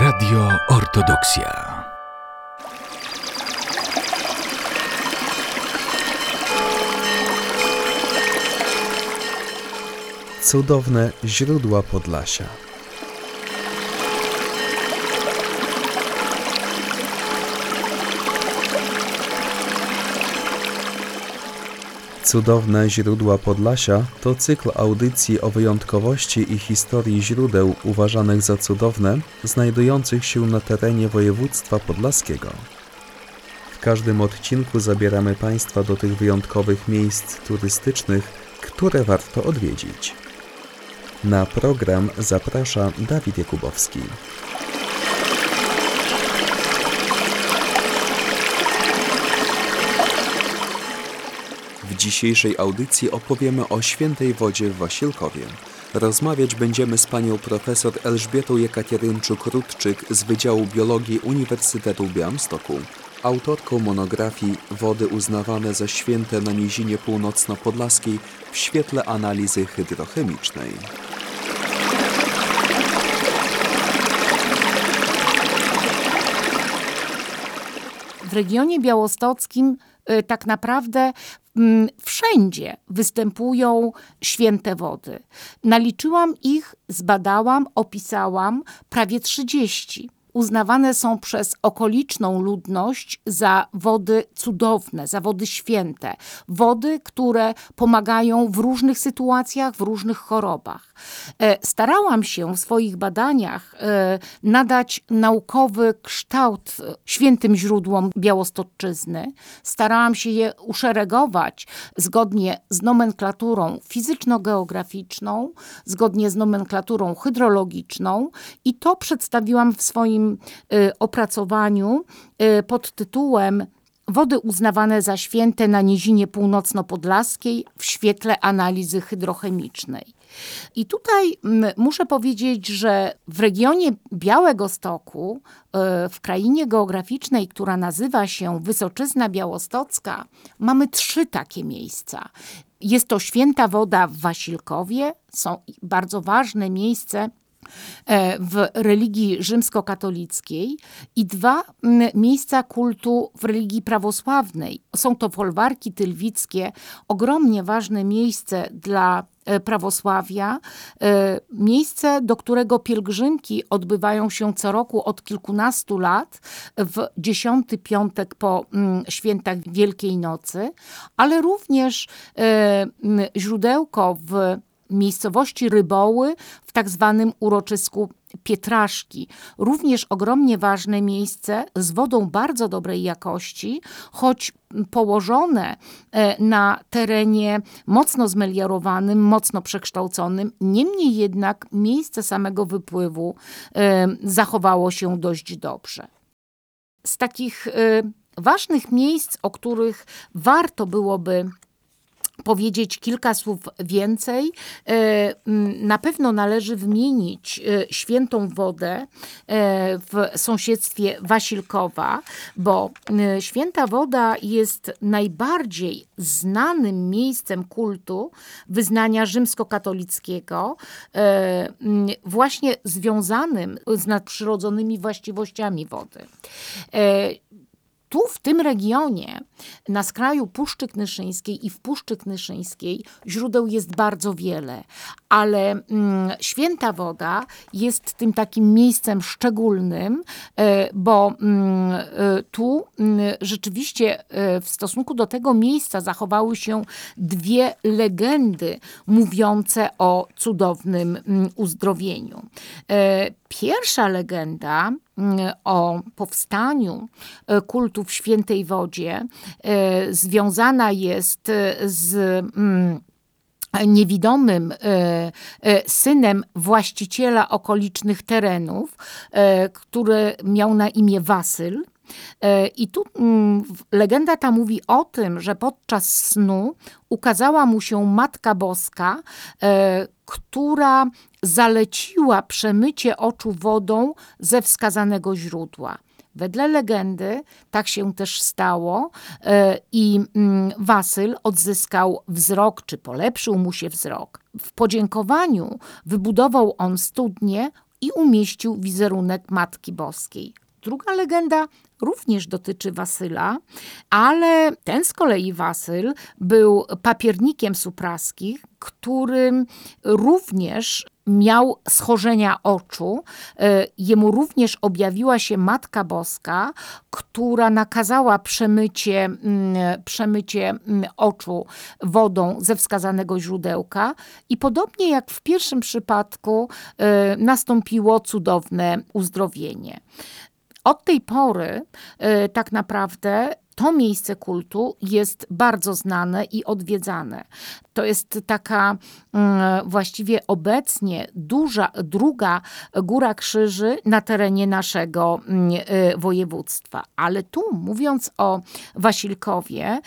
Radio Ortodoksja. Cudowne źródła Podlasia. Cudowne źródła Podlasia to cykl audycji o wyjątkowości i historii źródeł uważanych za cudowne, znajdujących się na terenie województwa podlaskiego. W każdym odcinku zabieramy Państwa do tych wyjątkowych miejsc turystycznych, które warto odwiedzić. Na program zaprasza Dawid Jakubowski. Dzisiejszej audycji opowiemy o świętej wodzie w Wasilkowie. Rozmawiać będziemy z panią profesor Elżbietą Jekaterynczuk-Rudczyk z Wydziału Biologii Uniwersytetu Białymstoku, autorką monografii Wody uznawane za święte na Nizinie Północno-Podlaskiej w świetle analizy hydrochemicznej. w regionie białostockim tak naprawdę mm, wszędzie występują święte wody. Naliczyłam ich, zbadałam, opisałam prawie 30 uznawane są przez okoliczną ludność za wody cudowne, za wody święte. Wody, które pomagają w różnych sytuacjach, w różnych chorobach. E, starałam się w swoich badaniach e, nadać naukowy kształt świętym źródłom Białostoczyzny. Starałam się je uszeregować zgodnie z nomenklaturą fizyczno-geograficzną, zgodnie z nomenklaturą hydrologiczną i to przedstawiłam w swoim opracowaniu pod tytułem Wody uznawane za święte na nizinie północno-podlaskiej w świetle analizy hydrochemicznej. I tutaj muszę powiedzieć, że w regionie Białego Stoku, y, w krainie geograficznej, która nazywa się Wysoczyzna Białostocka, mamy trzy takie miejsca. Jest to święta woda w Wasilkowie, są bardzo ważne miejsce E, w religii rzymskokatolickiej i dwa miejsca kultu w religii prawosławnej. Są to folwarki tylwickie, ogromnie ważne miejsce dla e, prawosławia, e, miejsce, do którego pielgrzymki odbywają się co roku od kilkunastu lat, w dziesiąty piątek po świętach Wielkiej Nocy, ale również źródełko w miejscowości Ryboły w tak zwanym uroczysku Pietraszki. Również ogromnie ważne miejsce z wodą bardzo dobrej jakości, choć położone e, na terenie mocno zmeliorowanym, mocno przekształconym. Niemniej jednak miejsce samego wypływu e, zachowało się dość dobrze. Z takich e, ważnych miejsc, o których warto byłoby powiedzieć kilka słów więcej. E, na pewno należy wymienić e, świętą wodę e, w sąsiedztwie Wasilkowa, bo święta woda jest najbardziej znanym miejscem kultu wyznania rzymskokatolickiego, właśnie związanym z nadprzyrodzonymi właściwościami wody. Tu, w tym regionie, na skraju Puszczy Knyszyńskiej i w Puszczy Knyszyńskiej źródeł jest bardzo wiele, ale mm, Święta Woda jest tym takim miejscem szczególnym, e, bo mm, e, tu mm, rzeczywiście e, w stosunku do tego miejsca zachowały się dwie legendy mówiące o cudownym mm, uzdrowieniu. Pierwsza legenda o powstaniu e, kultu w świętej wodzie e, związana jest z mm, niewidomym synem właściciela okolicznych terenów, który miał na imię Wasyl. I tu mm, legenda ta mówi o tym, że podczas snu ukazała mu się Matka Boska, która zaleciła przemycie oczu wodą ze wskazanego źródła. Wedle legendy tak się też stało e, i mm, Wasyl odzyskał wzrok, czy polepszył mu się wzrok. W podziękowaniu wybudował on studnię i umieścił wizerunek Matki Boskiej. Druga legenda również dotyczy Wasyla, ale ten z kolei Wasyl był papiernikiem supraskich, którym również miał schorzenia oczu. E, jemu również objawiła się Matka Boska, która nakazała przemycie, mm, przemycie mm, oczu wodą ze wskazanego źródełka. I podobnie jak w pierwszym przypadku, e, nastąpiło cudowne uzdrowienie. Od tej pory y, tak naprawdę to miejsce kultu jest bardzo znane i odwiedzane. To jest taka mm, właściwie obecnie duża, druga góra krzyży na terenie naszego mm, y, województwa. Ale tu, mówiąc o Wasilkowie,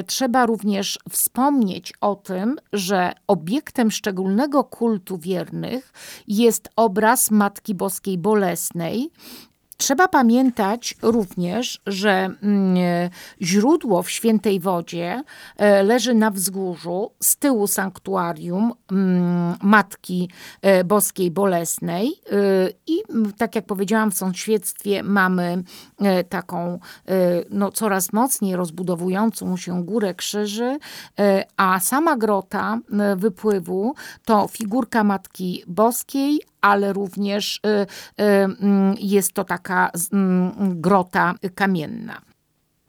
y, trzeba również wspomnieć o tym, że obiektem szczególnego kultu wiernych jest obraz Matki Boskiej Bolesnej, Trzeba pamiętać również, że mm, źródło w świętej wodzie e, leży na wzgórzu z tyłu sanktuarium mm, Matki e, Boskiej Bolesnej e, i tak jak powiedziałam w sąsiedztwie mamy taką no, coraz mocniej rozbudowującą się górę krzyży, a sama grota wypływu to figurka Matki Boskiej, ale również y, y, mm, jest to taka mm, grota kamienna.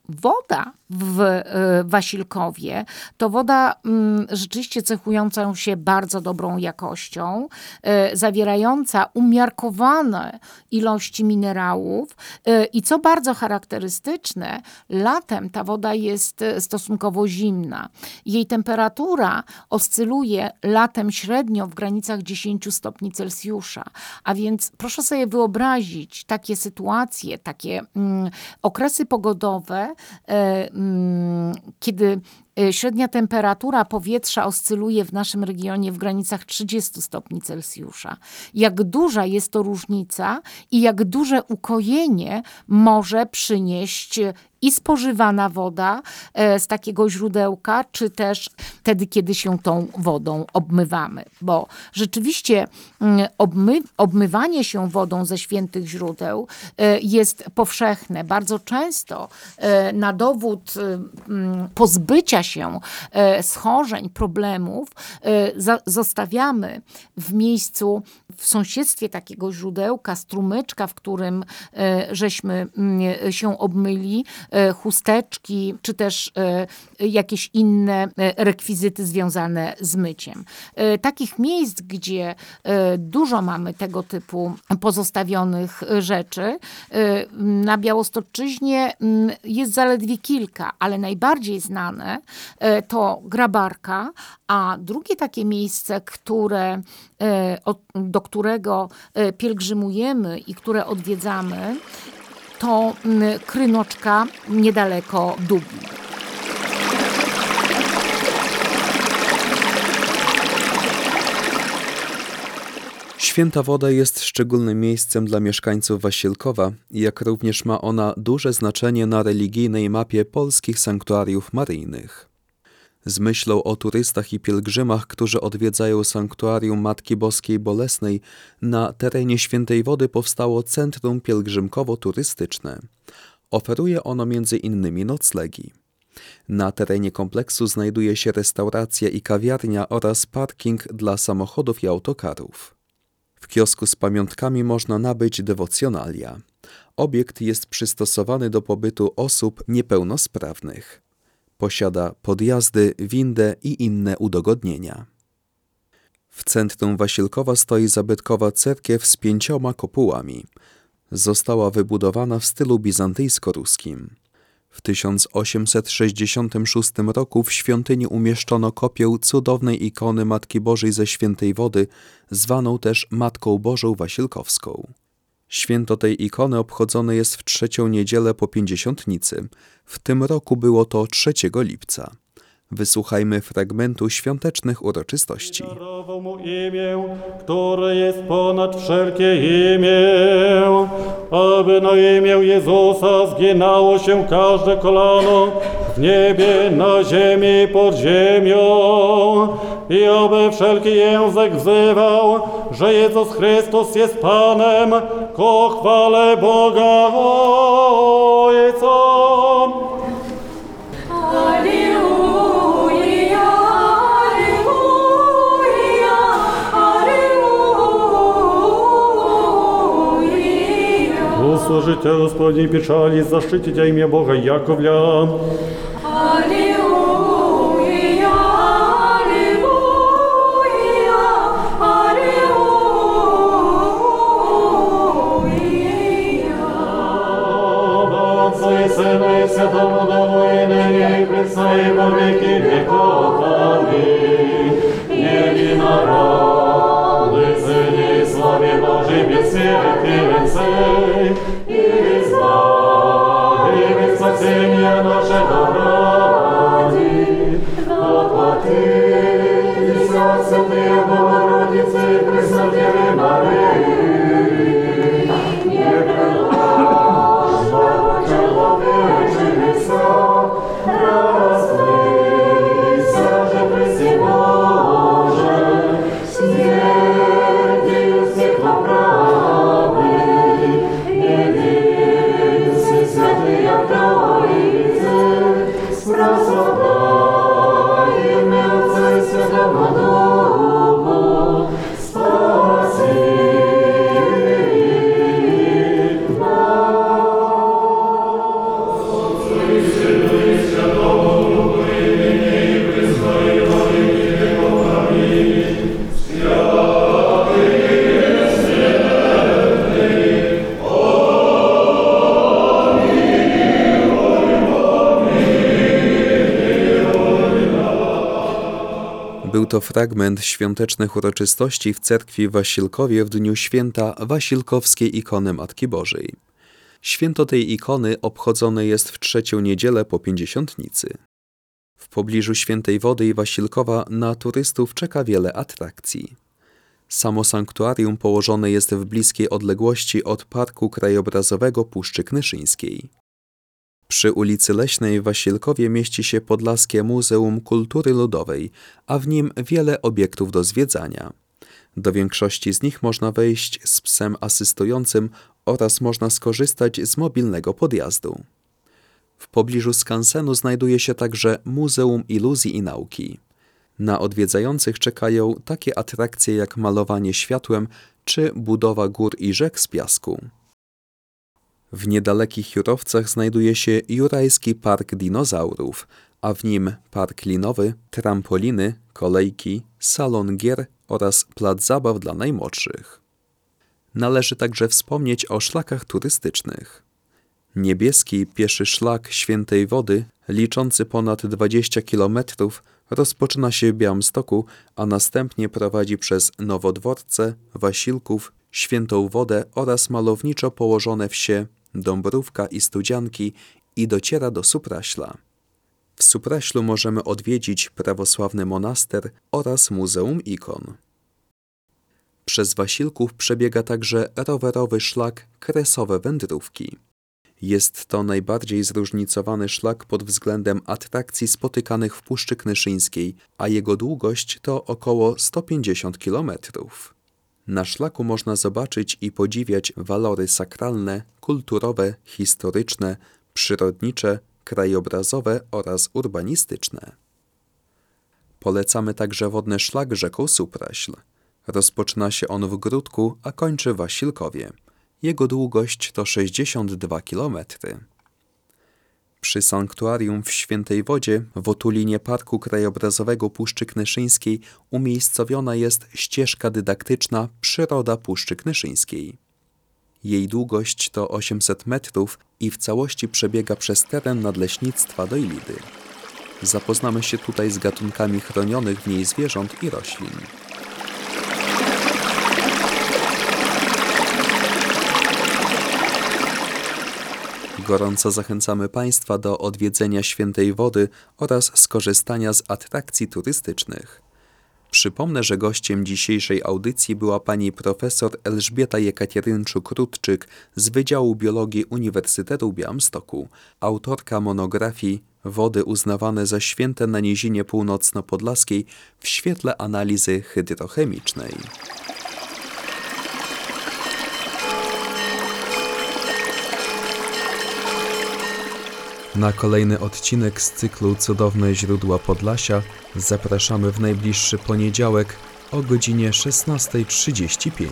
Woda w e, Wasilkowie to woda mm, rzeczywiście cechująca się bardzo dobrą jakością, e, zawierająca umiarkowane ilości minerałów e, i co bardzo charakterystyczne, latem ta woda jest stosunkowo zimna. Jej temperatura oscyluje latem średnio w granicach 10 stopni Celsjusza, a więc proszę sobie wyobrazić takie sytuacje, takie mm, okresy pogodowe, kiedy y, średnia temperatura powietrza oscyluje w naszym regionie w granicach 30 stopni Celsjusza. Jak duża jest to różnica i jak duże ukojenie może przynieść i spożywana woda e, z takiego źródełka, czy też wtedy, kiedy się tą wodą obmywamy. Bo rzeczywiście mm, obmy, obmywanie się wodą ze świętych źródeł jest powszechne. Bardzo często na dowód mm, się schorzeń, problemów, zostawiamy w miejscu, w sąsiedztwie takiego źródełka, strumyczka, w którym żeśmy mm, się obmyli, E, chusteczki, czy też e, jakieś inne e, rekwizyty związane z myciem. Takich miejsc, gdzie dużo mamy tego typu pozostawionych rzeczy, na Białostoczyźnie mm, jest zaledwie kilka, ale najbardziej znane to Grabarka, a drugie takie miejsce, które, do którego pielgrzymujemy i które odwiedzamy, to mm, Krynoczka niedaleko Dubi. Święta Woda jest szczególnym miejscem dla mieszkańców Wasilkowa, jak również ma ona duże znaczenie na religijnej mapie polskich sanktuariów maryjnych. Z myślą o turystach i pielgrzymach, którzy odwiedzają sanktuarium Matki Boskiej Bolesnej, na terenie Świętej Wody powstało Centrum Pielgrzymkowo-Turystyczne. Oferuje ono m.in. noclegi. Na terenie kompleksu znajduje się restauracja i kawiarnia oraz parking dla samochodów i autokarów. W kiosku z pamiątkami można nabyć dewocjonalia. Obiekt jest przystosowany do pobytu osób niepełnosprawnych. Posiada podjazdy, windę i inne udogodnienia. W centrum Wasilkowa stoi zabytkowa cerkiew z pięcioma kopułami. Została wybudowana w stylu bizantyjsko-ruskim. W 1866 roku w świątyni umieszczono kopię cudownej ikony Matki Bożej ze Świętej Wody, zwaną też Matką Bożą Wasilkowską. Święto tej ikony obchodzone jest w trzecią niedzielę po pięćdziesiątnicy. W tym roku było to 3 lipca. Wysłuchajmy fragmentu świątecznych uroczystości. Darował mu imię, które jest ponad wszelkie imię, aby na imię Jezusa zginało się każde kolano w niebie, na ziemi, pod ziemią i aby wszelki język wzywał że Jezus Chrystus jest Panem, ku chwale Boga Ojca. Господні Господи, печалі, защитить ім'я Бога Яковля. Аллилуйя. To fragment świątecznych uroczystości w cerkwi Wasilkowie w dniu święta Wasilkowskiej ikony Matki Bożej. Święto tej ikony obchodzone jest w trzecią niedzielę po Pięćdziesiątnicy. W pobliżu Świętej Wody i Wasilkowa na turystów czeka wiele atrakcji. Samo sanktuarium położone jest w bliskiej odległości od Parku Krajobrazowego Puszczy Knyszyńskiej. Przy ulicy Leśnej w Wasilkowie mieści się Podlaskie Muzeum Kultury Ludowej, a w nim wiele obiektów do zwiedzania. Do większości z nich można wejść z psem asystującym oraz można skorzystać z mobilnego podjazdu. W pobliżu skansenu znajduje się także Muzeum Iluzji i Nauki. Na odwiedzających czekają takie atrakcje jak malowanie światłem czy budowa gór i rzek z piasku. W niedalekich Jurowcach znajduje się Jurajski Park Dinozaurów, a w nim park linowy, trampoliny, kolejki, salon gier oraz plac zabaw dla najmłodszych. Należy także wspomnieć o szlakach turystycznych. Niebieski pieszy szlak Świętej Wody, liczący ponad 20 km, rozpoczyna się w Białymstoku, a następnie prowadzi przez Nowodworce, Wasilków, Świętą Wodę oraz malowniczo położone wsie Dąbrówka i Studzianki i dociera do Supraśla. W Supraślu możemy odwiedzić prawosławny monaster oraz Muzeum Ikon. Przez Wasilków przebiega także rowerowy szlak Kresowe Wędrówki. Jest to najbardziej zróżnicowany szlak pod względem atrakcji spotykanych w Puszczy Knyszyńskiej, a jego długość to około 150 kilometrów. Na szlaku można zobaczyć i podziwiać walory sakralne, kulturowe, historyczne, przyrodnicze, krajobrazowe oraz urbanistyczne. Polecamy także wodny szlak rzeką Supraśl. Rozpoczyna się on w Gródku, a kończy w Wasilkowie. Jego długość to 62 km. Przy sanktuarium w Świętej Wodzie, w otulinie Parku Krajobrazowego Puszczy Knyszyńskiej, umiejscowiona jest ścieżka dydaktyczna Przyroda Puszczy Knyszyńskiej. Jej długość to 800 metrów i w całości przebiega przez teren nadleśnictwa Dojlidy. Zapoznamy się tutaj z gatunkami chronionych w niej zwierząt i roślin. Gorąco zachęcamy Państwa do odwiedzenia Świętej Wody oraz skorzystania z atrakcji turystycznych. Przypomnę, że gościem dzisiejszej audycji była pani profesor Elżbieta Jekaterynczuk-Rudczyk z Wydziału Biologii Uniwersytetu Białymstoku, autorka monografii Wody uznawane za święte na Nizinie Północno-Podlaskiej w świetle analizy hydrochemicznej. Na kolejny odcinek z cyklu Cudowne źródła Podlasia zapraszamy w najbliższy poniedziałek o godzinie 16.35.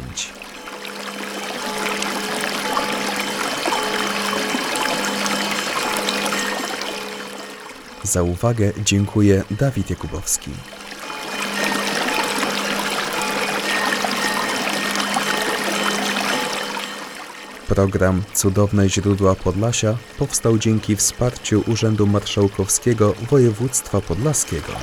Za uwagę dziękuję Dawid Jakubowski. Program Cudowne źródła Podlasia powstał dzięki wsparciu Urzędu Marszałkowskiego Województwa Podlaskiego.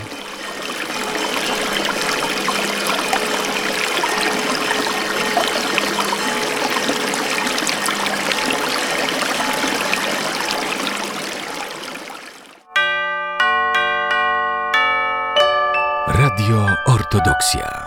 Radio Ortodoksja.